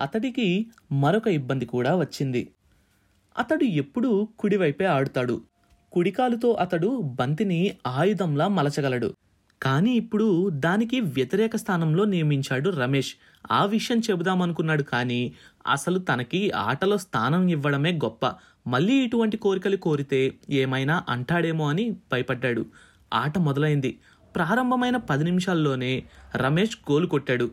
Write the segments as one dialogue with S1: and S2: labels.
S1: అతడికి మరొక ఇబ్బంది కూడా వచ్చింది. అతడు ఎప్పుడూ కుడివైపే ఆడుతాడు. కుడికాలుతో అతడు బంతిని ఆయుధంలా మలచగలడు. కానీ ఇప్పుడు దానికి వ్యతిరేక స్థానంలో నియమించాడు రమేష్. ఆ విషయం చెబుదామనుకున్నాడు కానీ అసలు తనకి ఆటలో స్థానం ఇవ్వడమే గొప్ప. మళ్ళీ ఇటువంటి కోరికలు కోరితే ఏమైనా అంటాడేమో అని భయపడ్డాడు. ఆట మొదలైంది. ప్రారంభమైన పది నిమిషాల్లోనే రమేష్ గోలు కొట్టాడు.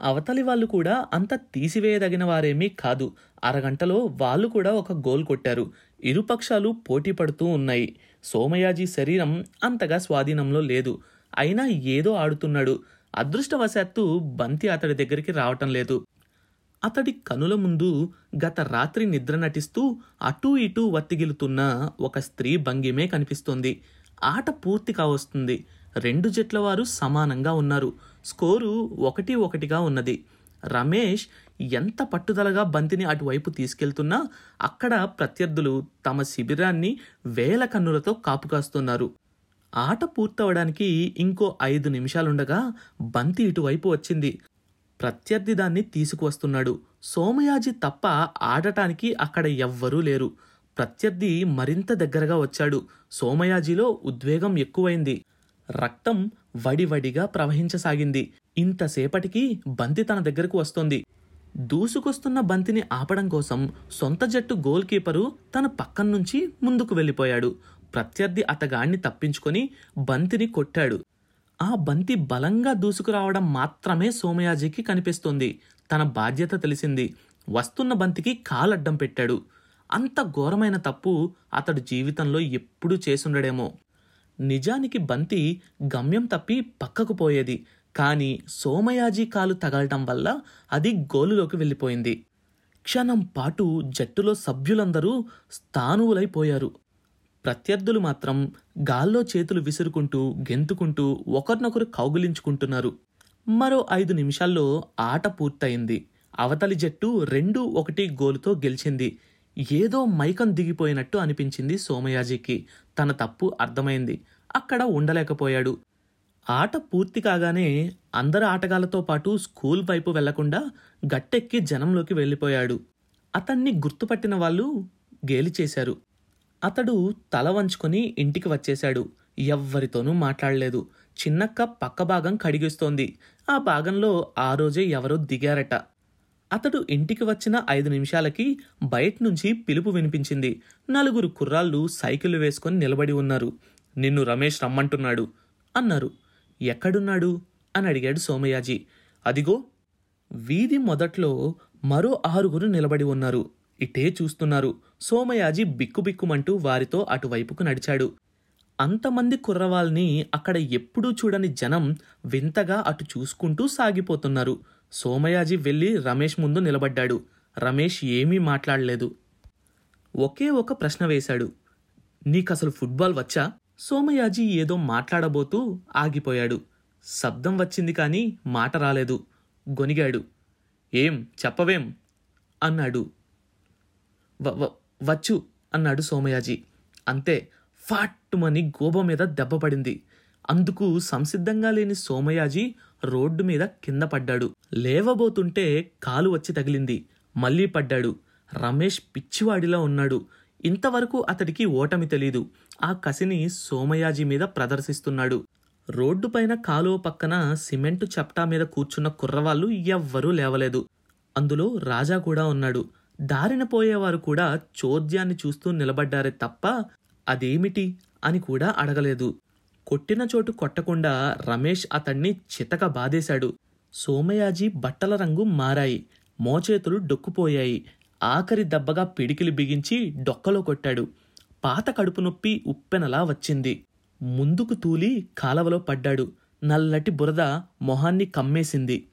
S1: అవతలి వాళ్ళు కూడా అంత తీసివేయదగిన వారేమీ కాదు. అరగంటలో వాళ్ళు కూడా ఒక గోల్ కొట్టారు. ఇరుపక్షాలు పోటీ పడుతూ ఉన్నాయి. సోమయాజీ శరీరం అంతగా స్వాధీనంలో లేదు. అయినా ఏదో ఆడుతున్నాడు. అదృష్టవశాత్తు బంతి అతడి దగ్గరికి రావటం లేదు. అతడి కనుల ముందు గత రాత్రి నిద్ర నటిస్తూ అటూ ఇటూ వత్తిగిలుతున్న ఒక స్త్రీ భంగిమే కనిపిస్తోంది. ఆట పూర్తి కావస్తుంది. రెండు జట్ల వారు సమానంగా ఉన్నారు. స్కోరు ఒకటి ఒకటిగా ఉన్నది. రమేష్ ఎంత పట్టుదలగా బంతిని అటువైపు తీసుకెళ్తున్నా అక్కడ ప్రత్యర్థులు తమ శిబిరాన్ని వేల కన్నులతో కాపుకాస్తున్నారు. ఆట పూర్తవడానికి ఇంకో ఐదు నిమిషాలుండగా బంతి ఇటువైపు వచ్చింది. ప్రత్యర్థి దాన్ని తీసుకువస్తున్నాడు. సోమయాజి తప్ప ఆడటానికి అక్కడ ఎవ్వరూ లేరు. ప్రత్యర్థి మరింత దగ్గరగా వచ్చాడు. సోమయాజిలో ఉద్వేగం ఎక్కువైంది. రక్తం వడివడిగా ప్రవహించసాగింది. ఇంతసేపటికి బంతి తన దగ్గరకు వస్తోంది. దూసుకొస్తున్న బంతిని ఆపడం కోసం సొంత జట్టు గోల్ కీపరు తన పక్కన నుంచి ముందుకు వెళ్ళిపోయాడు. ప్రత్యర్థి అతగాణ్ణి తప్పించుకొని బంతిని కొట్టాడు. ఆ బంతి బలంగా దూసుకురావడం మాత్రమే సోమయాజికి కనిపిస్తోంది. తన బాధ్యత తెలిసింది. వస్తున్న బంతికి కాలడ్డం పెట్టాడు. అంత ఘోరమైన తప్పు అతడు జీవితంలో ఎప్పుడూ చేసుండడేమో. నిజానికి బంతి గమ్యం తప్పి పక్కకు పోయేది. కానీ సోమయాజీ కాలు తగలటం వల్ల అది గోలులోకి వెళ్ళిపోయింది. క్షణం పాటు జట్టులో సభ్యులందరూ స్థానువులైపోయారు ప్రత్యర్థులు మాత్రం గాల్లో చేతులు విసురుకుంటూ గెంతుకుంటూ ఒకరినొకరు కౌగిలించుకుంటున్నారు. మరో ఐదు నిమిషాల్లో ఆట పూర్తయింది. అవతలి జట్టు రెండు ఒకటి గోలుతో గెలిచింది. ఏదో మైకం దిగిపోయినట్టు అనిపించింది సోమయాజికి. తన తప్పు అర్థమైంది. అక్కడ ఉండలేకపోయాడు. ఆట పూర్తి కాగానే అందరు ఆటగాళ్ళతో పాటు స్కూల్ వైపు వెళ్ళకుండా గట్టెక్కి జనంలోకి వెళ్ళిపోయాడు. అతన్ని గుర్తుపట్టిన వాళ్ళు గేలి చేశారు అతడు తల వంచుకొని ఇంటికి వచ్చేశాడు. ఎవ్వరితోనూ మాట్లాడలేదు. చిన్నక్క పక్క భాగం కడిగిస్తోంది. ఆ భాగంలో ఆ రోజే ఎవరో దిగారట. అతడు ఇంటికి వచ్చిన ఐదు నిమిషాలకి బయట నుంచి పిలుపు వినిపించింది. నలుగురు కుర్రాళ్ళు సైకిల్ వేసుకొని నిలబడి ఉన్నారు. నిన్ను రమేష్ రమ్మంటున్నాడు. అన్నారు. ఎక్కడున్నాడు? అని అడిగాడు సోమయాజీ. అదిగో వీధి మొదట్లో మరో ఆరుగురు నిలబడి ఉన్నారు. ఇటే చూస్తున్నారు. సోమయాజీ బిక్కుబిక్కుమంటూ వారితో అటువైపుకు నడిచాడు. అంతమంది కుర్రవాల్ని అక్కడ ఎప్పుడూ చూడని జనం వింతగా అటు చూసుకుంటూ సాగిపోతున్నారు. సోమయాజీ వెళ్ళి రమేష్ ముందు నిలబడ్డాడు. రమేష్ ఏమీ మాట్లాడలేదు. ఒకే ఒక ప్రశ్న వేశాడు. నీకసలు ఫుట్బాల్ వచ్చా? సోమయాజీ ఏదో మాట్లాడబోతూ ఆగిపోయాడు. శబ్దం వచ్చింది కానీ మాట రాలేదు. గొనిగాడు ఏం చెప్పవేం? అన్నాడు. వచ్చు అన్నాడు సోమయాజీ. అంతే ఫాట్టుమని గోబ మీద దెబ్బపడింది అందుకు సంసిద్ధంగా లేని సోమయాజీ రోడ్డు మీద కింద పడ్డాడు. లేవబోతుంటే కాలు వచ్చి తగిలింది. మళ్ళీ పడ్డాడు. రమేష్ పిచ్చివాడిలా ఉన్నాడు. ఇంతవరకు అతడికి ఓటమి తెలీదు. ఆ కసిని సోమయాజీ మీద ప్రదర్శిస్తున్నాడు. రోడ్డుపైన కాలువ పక్కన సిమెంటు చప్టా మీద కూర్చున్న కుర్రవాళ్ళు ఎవ్వరూ లేవలేదు. అందులో రాజా కూడా ఉన్నాడు. దారిన పోయేవారు కూడా చోద్యాన్ని చూస్తూ నిలబడ్డారే తప్ప అదేమిటి అని కూడా అడగలేదు. కొట్టిన చోటు కొట్టకుండా రమేష్ అతన్ని చితక బాధేశాడు. సోమయాజీ బట్టల రంగు మారాయి. మోచేతులు డొక్కుపోయాయి. ఆఖరి దెబ్బగా పిడికిలి బిగించి డొక్కలో కొట్టాడు. పాత కడుపు నొప్పి ఉప్పెనలా వచ్చింది. ముందుకు తూలి కాలవలో పడ్డాడు. నల్లటి బురద మొహాన్ని కమ్మేసింది.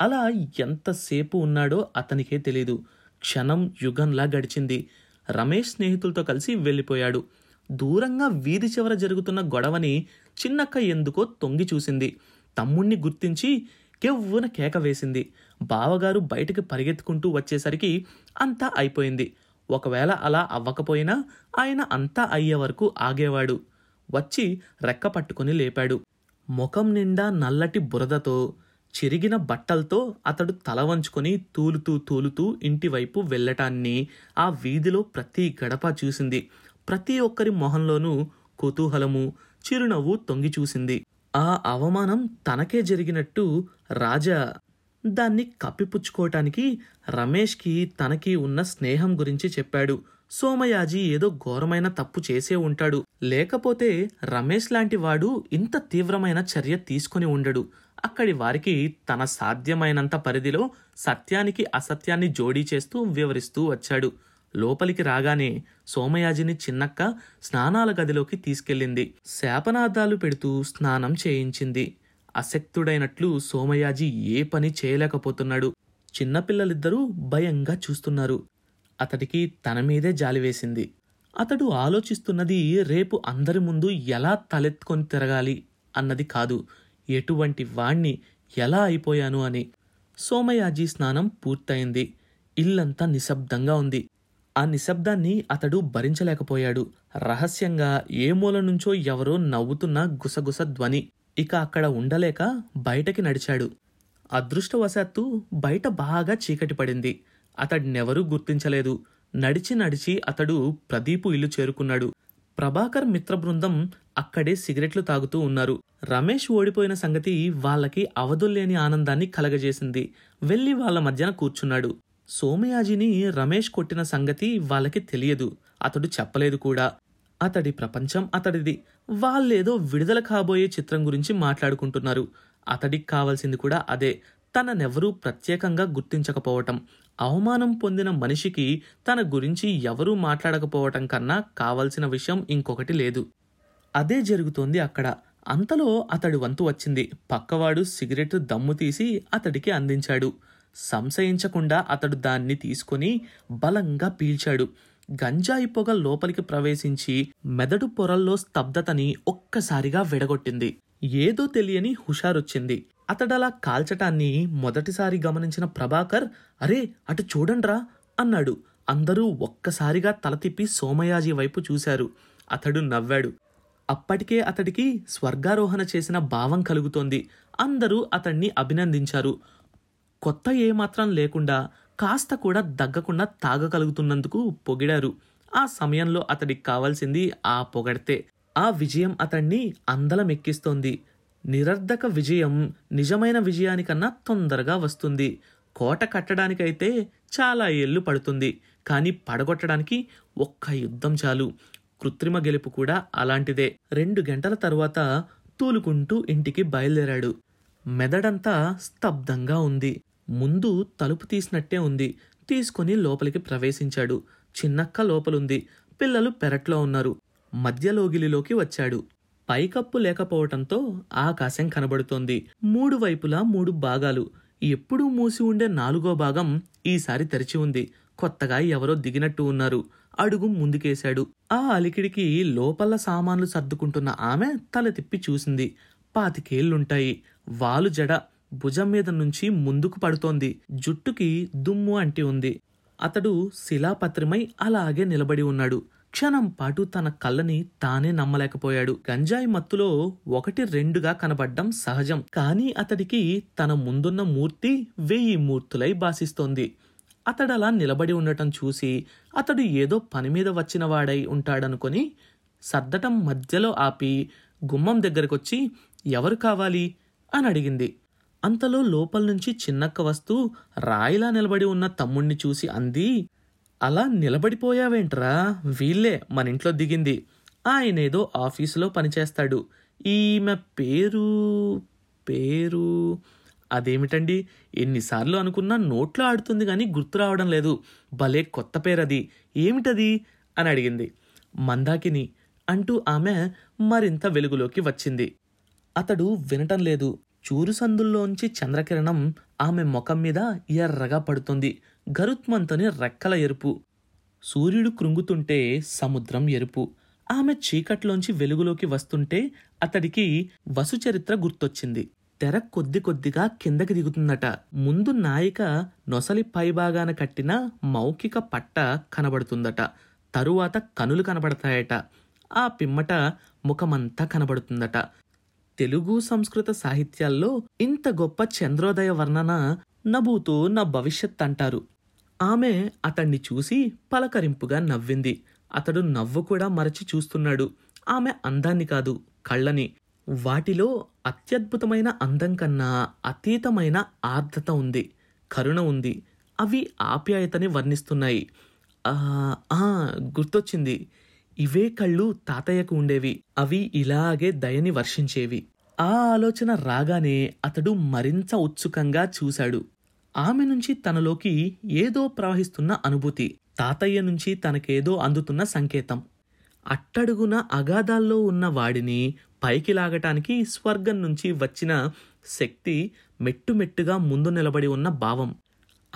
S1: అలా ఎంతసేపు ఉన్నాడో అతనికే తెలీదు. క్షణం యుగంలా గడిచింది. రమేష్ స్నేహితులతో కలిసి వెళ్ళిపోయాడు. దూరంగా వీధి చివర జరుగుతున్న గొడవని చిన్నక్క ఎందుకో తొంగి చూసింది. తమ్ముణ్ణి గుర్తించి కెవ్వున కేక వేసింది. బావగారు బయటికి పరిగెత్తుకుంటూ వచ్చేసరికి అంతా అయిపోయింది. ఒకవేళ అలా అవ్వకపోయినా ఆయన అంతా అయ్యే వరకు ఆగేవాడు. వచ్చి రెక్క పట్టుకుని లేపాడు. ముఖం నిండా నల్లటి బురదతో చిరిగిన బట్టలతో అతడు తల వంచుకొని తూలుతూ తూలుతూ ఇంటివైపు వెళ్ళటాన్ని ఆ వీధిలో ప్రతి గడప చూసింది. ప్రతి ఒక్కరి మొహంలోనూ కుతూహలము చిరునవ్వు తొంగి చూసింది. ఆ అవమానం తనకే జరిగినట్టు రాజా దాన్ని కప్పిపుచ్చుకోవటానికి రమేష్కి తనకి ఉన్న స్నేహం గురించి చెప్పాడు. సోమయాజీ ఏదో ఘోరమైన తప్పు చేసే ఉంటాడు. లేకపోతే రమేష్ లాంటి వాడు ఇంత తీవ్రమైన చర్య తీసుకొని ఉండడు. అక్కడి వారికి తన సాధ్యమైనంత పరిధిలో సత్యానికి అసత్యాన్ని జోడీ చేస్తూ వివరిస్తూ వచ్చాడు. లోపలికి రాగానే సోమయాజిని చిన్నక్క స్నానాల గదిలోకి తీసుకెళ్ళింది. శాపనార్థాలు పెడుతూ స్నానం చేయించింది. అశక్తుడైనట్లు సోమయాజి ఏ పని చేయలేకపోతున్నాడు. చిన్నపిల్లలిద్దరూ భయంగా చూస్తున్నారు. అతడికి తన మీదే జాలి వేసింది. అతడు ఆలోచిస్తున్నది రేపు అందరి ముందు ఎలా తలెత్తుకొని తిరగాలి అన్నది కాదు. ఎటువంటి వాణ్ణి ఎలా అయిపోయాను అని. సోమయాజీ స్నానం పూర్తయింది. ఇల్లంతా నిశ్శబ్దంగా ఉంది. ఆ నిశ్శబ్దాన్ని అతడు భరించలేకపోయాడు. రహస్యంగా ఏ మూల నుంచో ఎవరో నవ్వుతున్న గుసగుస ధ్వని. ఇక అక్కడ ఉండలేక బయటకి నడిచాడు. అదృష్టవశాత్తు బయట బాగా చీకటి పడింది. అతడినెవరూ గుర్తించలేదు. నడిచి నడిచి అతడు ప్రదీపు ఇల్లు చేరుకున్నాడు. ప్రభాకర్ మిత్ర బృందం అక్కడే సిగరెట్లు తాగుతూ ఉన్నారు. రమేష్ ఓడిపోయిన సంగతి వాళ్ళకి అవధుల్లేని ఆనందాన్ని కలగజేసింది. వెళ్ళి వాళ్ళ మధ్యన కూర్చున్నాడు. సోమయాజిని రమేష్ కొట్టిన సంగతి వాళ్ళకి తెలియదు. అతడు చెప్పలేదు కూడా. అతడి ప్రపంచం అతడిది. వాళ్ళేదో విడుదల కాబోయే చిత్రం గురించి మాట్లాడుకుంటున్నారు. అతడికి కావాల్సింది కూడా అదే. తననెవరూ ప్రత్యేకంగా గుర్తించకపోవటం. అవమానం పొందిన మనిషికి తన గురించి ఎవరూ మాట్లాడకపోవటం కన్నా కావలసిన విషయం ఇంకొకటి లేదు. అదే జరుగుతోంది అక్కడ. అంతలో అతడి వంతు వచ్చింది. పక్కవాడు సిగరెట్ దమ్ము తీసి అతడికి అందించాడు. సంశయించకుండా అతడు దాన్ని తీసుకొని బలంగా పీల్చాడు. గంజాయి పొగ లోపలికి ప్రవేశించి మెదడు పొరల్లో స్తబ్దతని ఒక్కసారిగా విడగొట్టింది. ఏదో తెలియని హుషారొచ్చింది. అతడలా కాల్చటాన్ని మొదటిసారి గమనించిన ప్రభాకర్ అరే అటు చూడండ్రా అన్నాడు. అందరూ ఒక్కసారిగా తల తిప్పి సోమయాజీ వైపు చూశారు. అతడు నవ్వాడు. అప్పటికే అతడికి స్వర్గారోహణ చేసిన భావం కలుగుతోంది. అందరూ అతన్ని అభినందించారు. కొత్త ఏమాత్రం లేకుండా కాస్త కూడా దగ్గకుండా తాగగలుగుతున్నందుకు పొగిడారు. ఆ సమయంలో అతడికి కావాల్సింది ఆ పొగడితే. ఆ విజయం అతన్ని అందలమెక్కిస్తోంది. నిరర్ధక విజయం నిజమైన విజయానికన్నా తొందరగా వస్తుంది. కోట కట్టడానికైతే చాలా ఏళ్ళు పడుతుంది. కానీ పడగొట్టడానికి ఒక్క యుద్ధం చాలు. కృత్రిమ గెలుపు కూడా అలాంటిదే. రెండు గంటల తరువాత తూలుకుంటూ ఇంటికి బయలుదేరాడు. మెదడంతా స్తబ్దంగా ఉంది. ముందు తలుపు తీసినట్టే ఉంది. తీసుకుని లోపలికి ప్రవేశించాడు. చిన్నక్క లోపలుంది. పిల్లలు పెరట్లో ఉన్నారు. మధ్యలోగిలిలోకి వచ్చాడు. పైకప్పు లేకపోవటంతో ఆకాశం కనబడుతోంది. మూడు వైపులా మూడు భాగాలు. ఎప్పుడూ మూసి ఉండే నాలుగో భాగం ఈసారి తెరిచి ఉంది. కొత్తగా ఎవరో దిగినట్టు ఉన్నారు. అడుగు ముందుకేశాడు. ఆ అలికిడికి లోపల సామాన్లు సర్దుకుంటున్న ఆమె తల తిప్పి చూసింది. పాతికేళ్ళుంటాయి. వాలు జడ. భుజం మీద నుంచి ముందుకు పడుతోంది. జుట్టుకి దుమ్ము అంటి ఉంది. అతడు శిలాపత్రమై అలాగే నిలబడి ఉన్నాడు. క్షణం పాటు తన కళ్ళని తానే నమ్మలేకపోయాడు. గంజాయి మత్తులో ఒకటి రెండుగా కనబడ్డం సహజం. కానీ అతడికి తన ముందున్న మూర్తి వెయ్యి మూర్తులై భాసిస్తోంది. అతడలా నిలబడి ఉండటం చూసి అతడు ఏదో పని మీద వచ్చినవాడై ఉంటాడనుకొని సర్దటం మధ్యలో ఆపి గుమ్మం దగ్గరకొచ్చి ఎవరు కావాలి? అని అడిగింది. అంతలో లోపల నుంచి చిన్నక్క వస్తూ రాయిలా నిలబడి ఉన్న తమ్ముణ్ణి చూసి అంది అలా నిలబడిపోయావేంట్రా? వీళ్ళే మన ఇంట్లో దిగింది. ఆయనేదో ఆఫీసులో పనిచేస్తాడు. ఈమె పేరు పేరు అదేమిటండి? ఎన్నిసార్లు అనుకున్నా నోట్లో ఆడుతుంది కానీ గుర్తు రావడం లేదు. భలే కొత్త పేరది. ఏమిటది? అని అడిగింది. మందాకిని అంటూ ఆమె మరింత వెలుగులోకి వచ్చింది. అతడు వినటం లేదు. చూరు సందుల్లోంచి చంద్రకిరణం ఆమె ముఖం మీద ఎర్రగా పడుతుంది. గరుత్మంతుని రెక్కల ఎరుపు. సూర్యుడు కృంగుతుంటే సముద్రం ఎరుపు. ఆమె చీకట్లోంచి వెలుగులోకి వస్తుంటే అతడికి వసుచరిత్ర గుర్తొచ్చింది. తెర కొద్ది కొద్దిగా కిందకి దిగుతుందట. ముందు నాయిక నొసలి పైభాగాన కట్టిన మౌఖిక పట్ట కనబడుతుందట. తరువాత కనులు కనబడతాయట. ఆ పిమ్మట ముఖమంతా కనబడుతుందట. తెలుగు సంస్కృత సాహిత్యాల్లో ఇంత గొప్ప చంద్రోదయ వర్ణన నభూతో నా భవిష్యత్ అంటారు. ఆమె అతణ్ణి చూసి పలకరింపుగా నవ్వింది. అతడు నవ్వు కూడా మరచి చూస్తున్నాడు. ఆమె అందాన్ని కాదు కళ్ళని. వాటిలో అత్యద్భుతమైన అందం కన్నా అతీతమైన ఆర్ద్రత ఉంది. కరుణ ఉంది. అవి ఆప్యాయతని వర్ణిస్తున్నాయి. ఆ, గుర్తొచ్చింది. ఇవే కళ్ళు తాతయ్యకు ఉండేవి. అవి ఇలాగే దయని వర్షించేవి. ఆ ఆలోచన రాగానే అతడు మరింత ఉత్సుకంగా చూశాడు. ఆమె నుంచి తనలోకి ఏదో ప్రవహిస్తున్న అనుభూతి తాతయ్య నుంచి తనకేదో అందుతున్న సంకేతం. అట్టడుగున అగాధాల్లో ఉన్న వాడిని పైకి లాగటానికి స్వర్గం నుంచి వచ్చిన శక్తి మెట్టుమెట్టుగా ముందు నిలబడి ఉన్న భావం.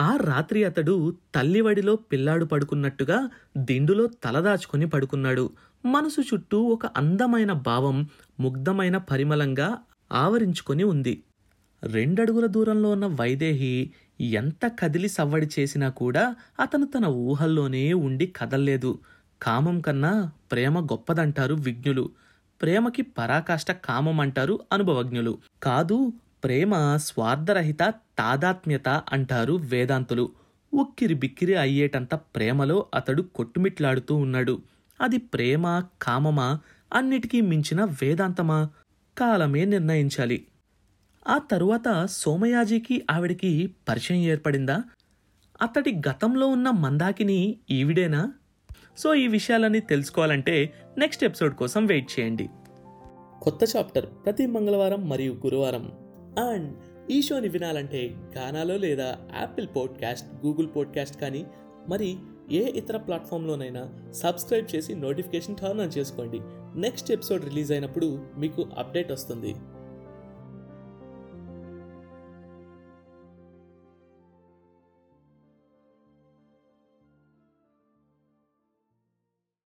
S1: ఆ రాత్రి అతడు తల్లివడిలో పిల్లాడు పడుకున్నట్టుగా దిండులో తలదాచుకొని పడుకున్నాడు. మనసు చుట్టూ ఒక అందమైన భావం ముగ్ధమైన పరిమళంగా ఆవరించుకొని ఉంది. రెండడుగుల దూరంలో ఉన్న వైదేహి ఎంత కదిలి సవ్వడి చేసినా కూడా అతను తన ఊహల్లోనే ఉండి కదల్లేదు. కామం కన్నా ప్రేమ గొప్పదంటారు విజ్ఞులు ప్రేమకి పరాకాష్ట కామం అంటారు అనుభవజ్ఞులు. కాదు ప్రేమ స్వార్థరహిత తాదాత్మ్యత అంటారు వేదాంతులు. ఉక్కిరి బిక్కిరి అయ్యేటంత ప్రేమలో అతడు కొట్టుమిట్లాడుతూ ఉన్నాడు. అది ప్రేమ కామమా? అన్నిటికీ మించిన వేదాంతమా? కాలమే నిర్ణయించాలి. ఆ తరువాత సోమయాజికి ఆవిడికి పరిచయం ఏర్పడిందా? అతడి గతంలో ఉన్న మందాకిని ఈవిడేనా? సో ఈ విషయాలన్నీ తెలుసుకోవాలంటే నెక్స్ట్ ఎపిసోడ్ కోసం వెయిట్ చేయండి. కొత్త చాప్టర్ ప్రతి మంగళవారం మరియు గురువారం. అండ్ ఈ షోని వినాలంటే గానాలో లేదా యాపిల్ పాడ్కాస్ట్ గూగుల్ పాడ్కాస్ట్ కానీ మరి ఏ ఇతర ప్లాట్ఫామ్లోనైనా సబ్స్క్రైబ్ చేసి నోటిఫికేషన్ టర్న్ ఆన్ చేసుకోండి. నెక్స్ట్ ఎపిసోడ్ రిలీజ్ అయినప్పుడు మీకు అప్డేట్ వస్తుంది.